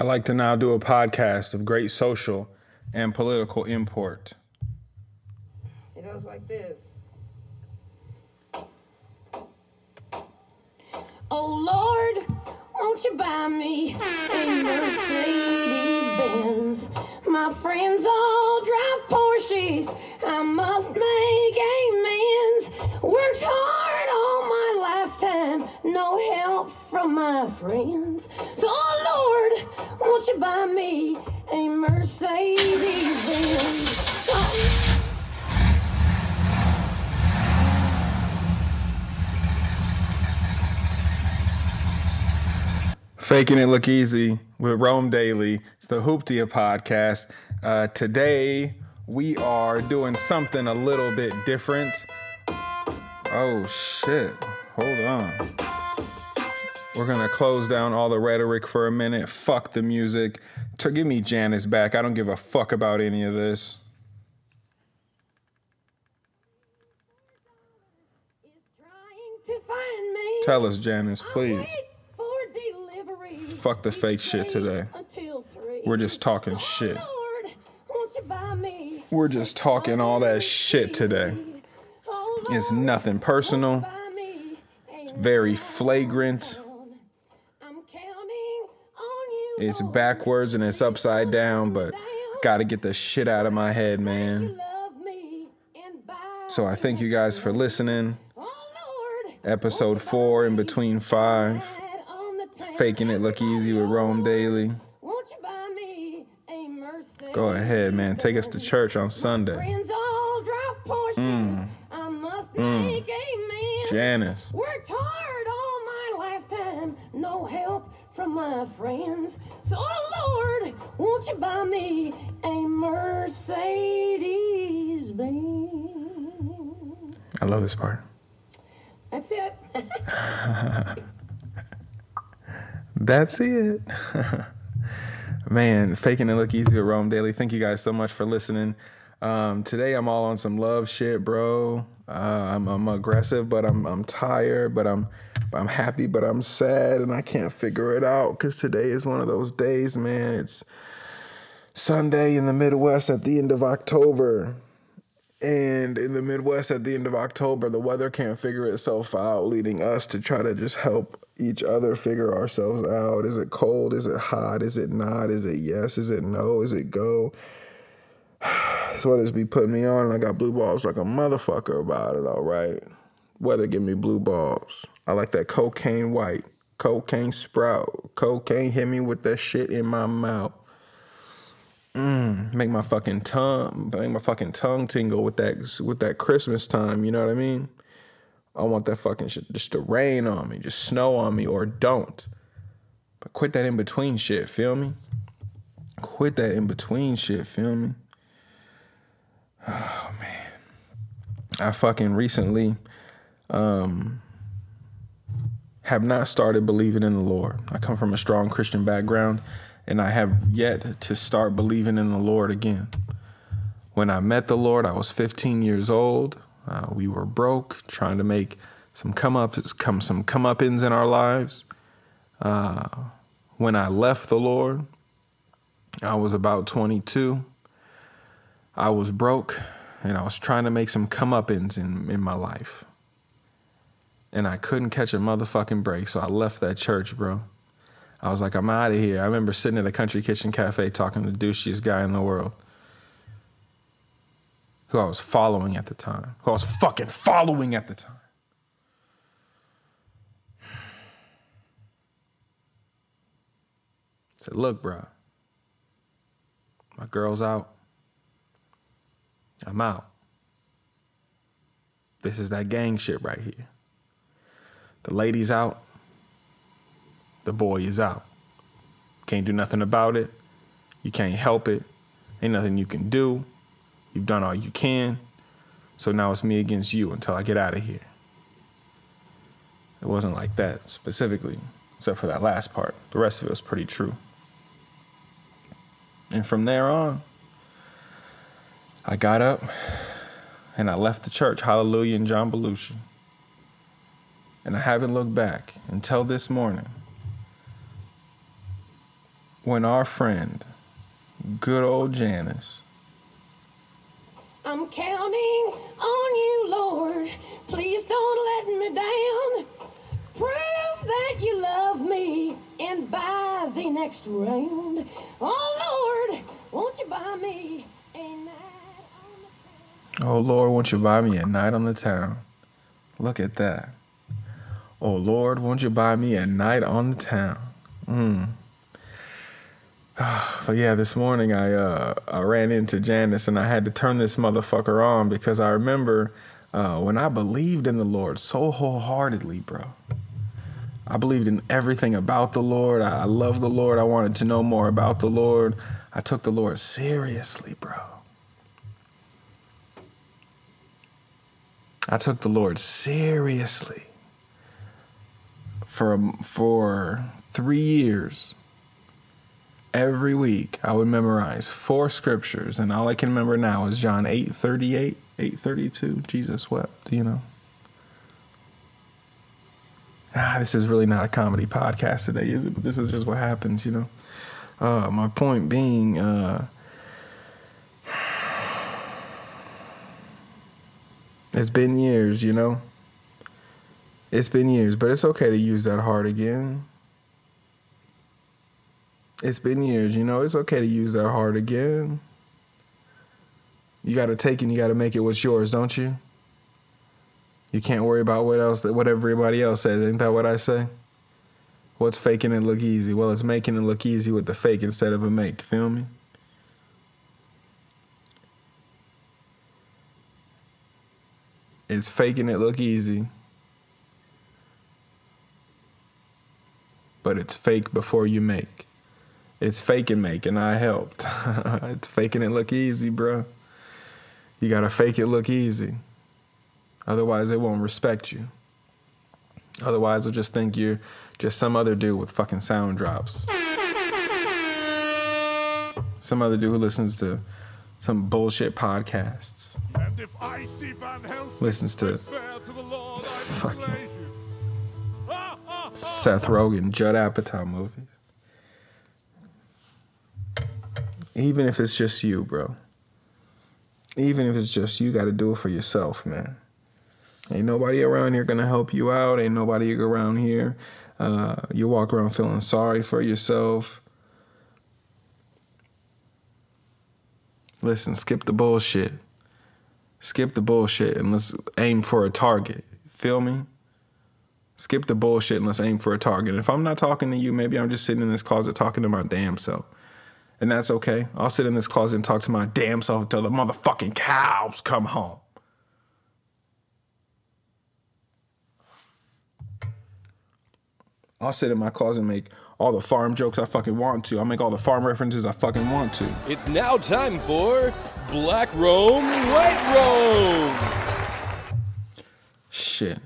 I like to now do a podcast of great social and political import. It goes like this. Oh Lord, won't you buy me a Mercedes Benz? My friends all drive Porsches. I must make amends. Worked hard from my friends. So, oh Lord, won't you buy me a Mercedes Benz? Faking It Look Easy with Rome Dailey. It's the Hooptia podcast. Uh, today we are doing something a little bit different. Oh shit. Hold on. We're gonna close down all the rhetoric for a minute. Fuck the music. To give me Janis back. I don't give a fuck about any of this. Tell us, Janis, please. Fuck the fake shit today. We're just talking shit. We're just talking all that shit today. It's nothing personal, a very flagrant. It's backwards and it's upside down, but gotta get the shit out of my head, man. love me and buy So I thank you guys for listening. Episode four in between five. head on the town. Faking it look easy with Rome Dailey. Won't you buy me a Mercedes? Go ahead, man. Take us to church on Sunday. Friends all drive Porsches. Mm. I must mm. make amends. Janis. My friends. So, oh Lord, won't you buy me a Mercedes Benz? I love this part. That's it. That's it. Man, faking it look easy with Rome Dailey. Thank you guys so much for listening. Um, today I'm all on some love shit, bro. Uh, I'm, I'm aggressive, but I'm I'm tired, but I'm I'm happy, but I'm sad, and I can't figure it out because today is one of those days, man. It's Sunday in the Midwest at the end of October. And in the Midwest at the end of October, the weather can't figure itself out, leading us to try to just help each other figure ourselves out. Is it cold? Is it hot? Is it not? Is it yes? Is it no? Is it go? This weather's be putting me on, and I got blue balls like a motherfucker about it, all right? Weather give me blue balls. I like that cocaine white, cocaine sprout, cocaine hit me with that shit in my mouth Mmm, make my fucking tongue make my fucking tongue tingle with that with that Christmas time, you know what I mean? I want that fucking shit just to rain on me, just snow on me or don't. But quit that in between shit, feel me? Quit that in between shit, feel me? Oh man. I fucking recently um have not started believing in the Lord. I come from a strong Christian background and I have yet to start believing in the Lord again. When I met the Lord, I was 15 years old. Uh, we were broke, trying to make some come ups, come some come up ins in our lives. Uh, when I left the Lord, I was about 22. I was broke, and I was trying to make some come up ins in, in my life. And I couldn't catch a motherfucking break, so I left that church, bro. I was like, I'm out of here. I remember sitting at a country kitchen cafe talking to the douchiest guy in the world. Who I was following at the time. Who I was fucking following at the time. I said, look, bro. My girl's out. I'm out. This is that gang shit right here. The lady's out the boy is out. Can't do nothing about it. You can't help it. Ain't nothing you can do. You've done all you can. So now it's me against you until I get out of here. It wasn't like that specifically, except for that last part. The rest of it was pretty true. And from there on, I got up and I left the church, Hallelujah and John Belushi. And I haven't looked back until this morning. when our friend, good old Janis, I'm counting on you, Lord. Please don't let me down. Prove that you love me and buy the next round. Oh, Lord, won't you buy me a night on the town? Oh Lord, won't you buy me a night on the town? Look at that. Oh Lord, won't you buy me a night on the town? Mm. But yeah, this morning I uh, I ran into Janis and I had to turn this motherfucker on because I remember uh, when I believed in the Lord so wholeheartedly, bro. I believed in everything about the Lord. I, I loved the Lord. I wanted to know more about the Lord. I took the Lord seriously, bro. I took the Lord seriously for for three years. Every week, I would memorize four scriptures, and all I can remember now is John eight thirty eight, eight thirty two. Jesus wept. You know. Ah, this is really not a comedy podcast today, is it? But this is just what happens, you know. Uh, my point being, uh, it's been years, you know. It's been years, but it's okay to use that heart again. It's been years, you know. It's okay to use that heart again. You got to take and you got to make it what's yours, don't you? You can't worry about what else, what everybody else says. Ain't that what I say? What's faking it look easy? Well, it's making it look easy with the fake instead of a make. Feel me? It's faking it look easy. But it's fake before you make. It's fake and make, and I helped. it's faking it look easy, bro. You gotta fake it look easy. Otherwise, they won't respect you. Otherwise, they'll just think you're just some other dude with fucking sound drops. Some other dude who listens to some bullshit podcasts. And if I see Van Helsing, Listens to to the Lord fucking Seth Rogen, Judd Apatow movies. Even if it's just you, bro. Even if it's just you, got to do it for yourself, man. Ain't nobody around here gonna help you out. Ain't nobody around here. Uh, you walk around feeling sorry for yourself. Listen, skip the bullshit. Skip the bullshit and let's aim for a target. Feel me? Skip the bullshit and let's aim for a target. If I'm not talking to you, maybe I'm just sitting in this closet talking to my damn self. And that's okay. I'll sit in this closet and talk to my damn self until the motherfucking cows come home. I'll sit in my closet and make all the farm jokes I fucking want to. I'll make all the farm references I fucking want to. It's now time for Black Rome, White Rome. Shit.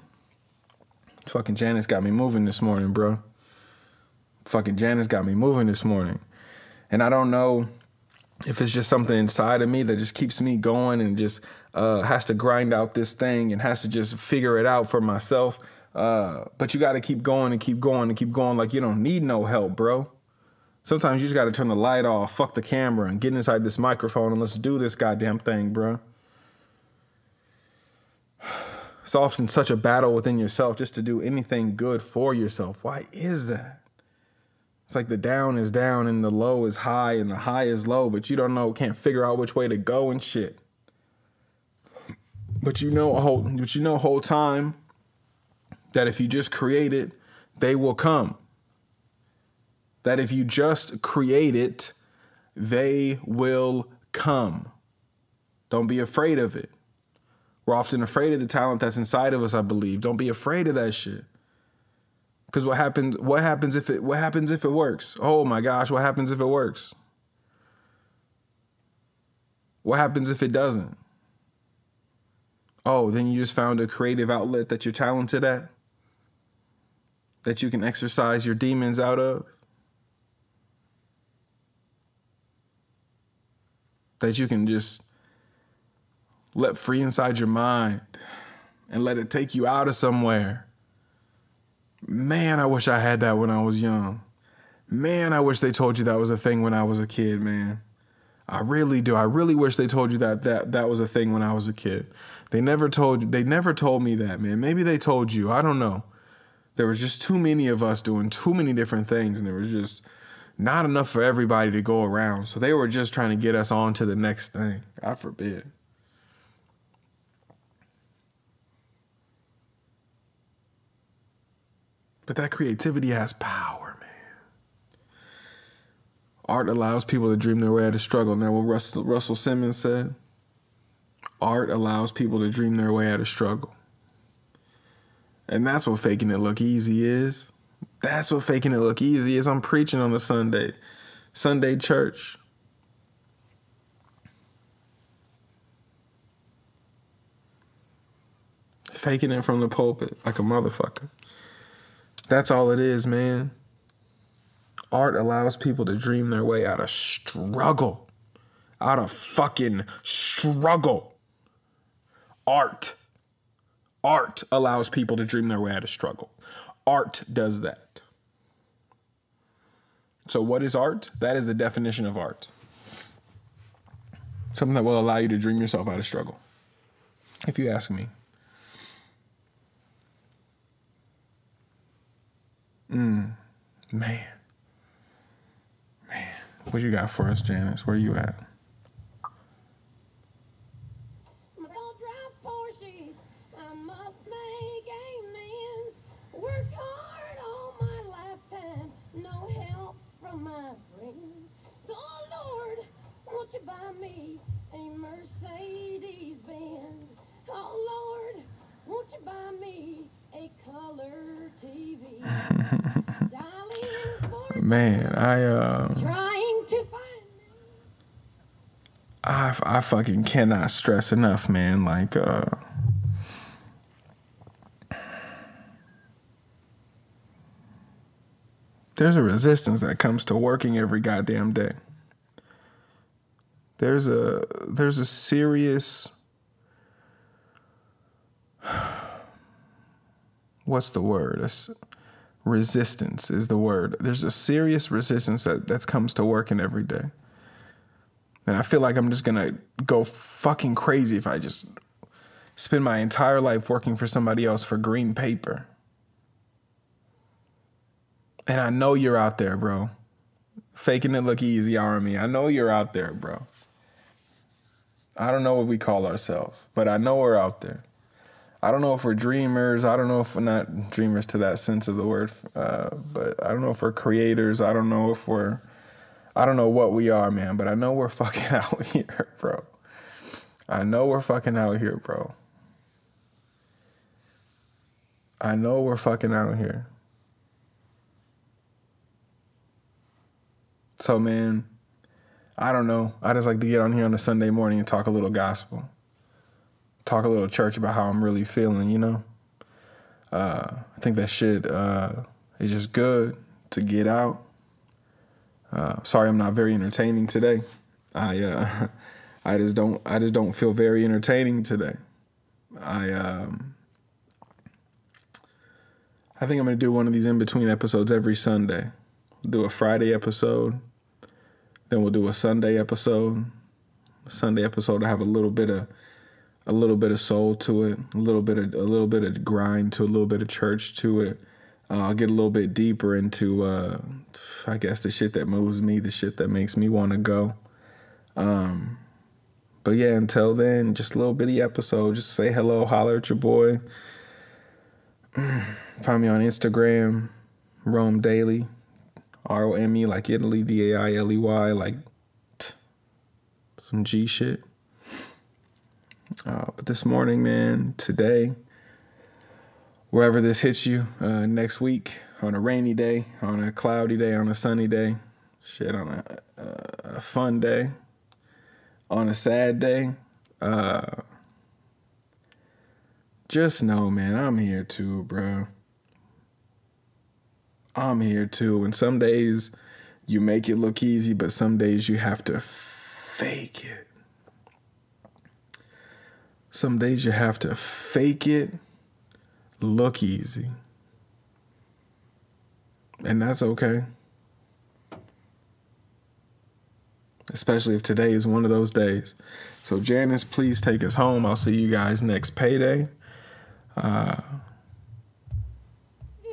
Fucking Janis got me moving this morning, bro. Fucking Janis got me moving this morning. And I don't know if it's just something inside of me that just keeps me going and just uh, has to grind out this thing and has to just figure it out for myself. Uh, but you got to keep going and keep going and keep going like you don't need no help, bro. Sometimes you just got to turn the light off, fuck the camera, and get inside this microphone and let's do this goddamn thing, bro. It's often such a battle within yourself just to do anything good for yourself. Why is that? It's like the down is down and the low is high and the high is low, but you don't know, can't figure out which way to go and shit. But you know whole but you know whole time that if you just create it, they will come. That if you just create it, they will come. Don't be afraid of it. We're often afraid of the talent that's inside of us, I believe. Don't be afraid of that shit. Cause what happens what happens if it what happens if it works? Oh my gosh, what happens if it works? What happens if it doesn't? Oh, then you just found a creative outlet that you're talented at? That you can exercise your demons out of? That you can just let free inside your mind and let it take you out of somewhere. Man, I wish I had that when I was young. Man, I wish they told you that was a thing when I was a kid, man. I really do. I really wish they told you that that that was a thing when I was a kid. They never told. They never told me that, man. Maybe they told you. I don't know. There was just too many of us doing too many different things, and there was just not enough for everybody to go around. So they were just trying to get us on to the next thing. God forbid. But that creativity has power, man. Art allows people to dream their way out of struggle. Now, what Russell, Russell Simmons said art allows people to dream their way out of struggle. And that's what faking it look easy is. That's what faking it look easy is. I'm preaching on a Sunday, Sunday church. Faking it from the pulpit like a motherfucker. That's all it is, man. Art allows people to dream their way out of struggle. Out of fucking struggle. Art. Art allows people to dream their way out of struggle. Art does that. So, what is art? That is the definition of art. Something that will allow you to dream yourself out of struggle. If you ask me. Mm, man. Man. What you got for us, Janis? Where you at? Man, I uh trying to find I, I fucking cannot stress enough, man. Like, uh, there's a resistance that comes to working every goddamn day. There's a there's a serious what's the word? A resistance is the word. There's a serious resistance that that comes to working every day. And I feel like I'm just gonna go fucking crazy if I just spend my entire life working for somebody else for green paper. And I know you're out there, bro. Faking it look easy, army. I know you're out there, bro. I don't know what we call ourselves, but I know we're out there. I don't know if we're dreamers. I don't know if we're not dreamers to that sense of the word, uh, but I don't know if we're creators. I don't know if we're I don't know what we are, man, but I know we're fucking out here, bro. I know we're fucking out here, bro. I know we're fucking out here. So, man, I don't know. I just like to get on here on a Sunday morning and talk a little gospel, talk a little church about how I'm really feeling, you know? Uh, I think that shit uh, is just good to get out. Uh, sorry, I'm not very entertaining today. I uh, I just don't I just don't feel very entertaining today. I um, I think I'm gonna do one of these in between episodes every Sunday. Do a Friday episode, then we'll do a Sunday episode. Sunday episode will have a little bit of a little bit of soul to it, a little bit of a little bit of grind to a little bit of church to it. Uh, I'll get a little bit deeper into, uh, I guess, the shit that moves me, the shit that makes me want to go. Um, but yeah, until then, just a little bitty episode. Just say hello, holler at your boy. Find me on Instagram, Rome Dailey, R O M E, like Italy, D A I L E Y, like some G shit. Uh, but this morning, man, today, wherever this hits you uh, next week on a rainy day, on a cloudy day, on a sunny day, shit, on a, a, fun day, on a sad day. Uh, just know, man, I'm here too, bro. I'm here too. And some days you make it look easy, but some days you have to fake it. Some days you have to fake it look easy. And that's okay. especially if today is one of those days. So, Janis, please take us home. I'll see you guys next payday. Uh,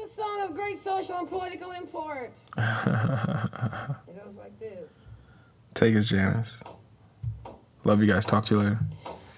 a song of great social and political import. it goes like this. Take us, Janis. Love you guys. Talk to you later.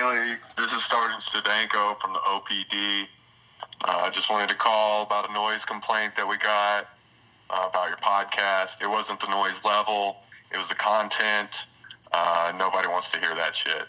Dailey, this is Sergeant Stadenko from the OPD. Uh, I just wanted to call about a noise complaint that we got uh, about your podcast. It wasn't the noise level, it was the content. Uh, nobody wants to hear that shit.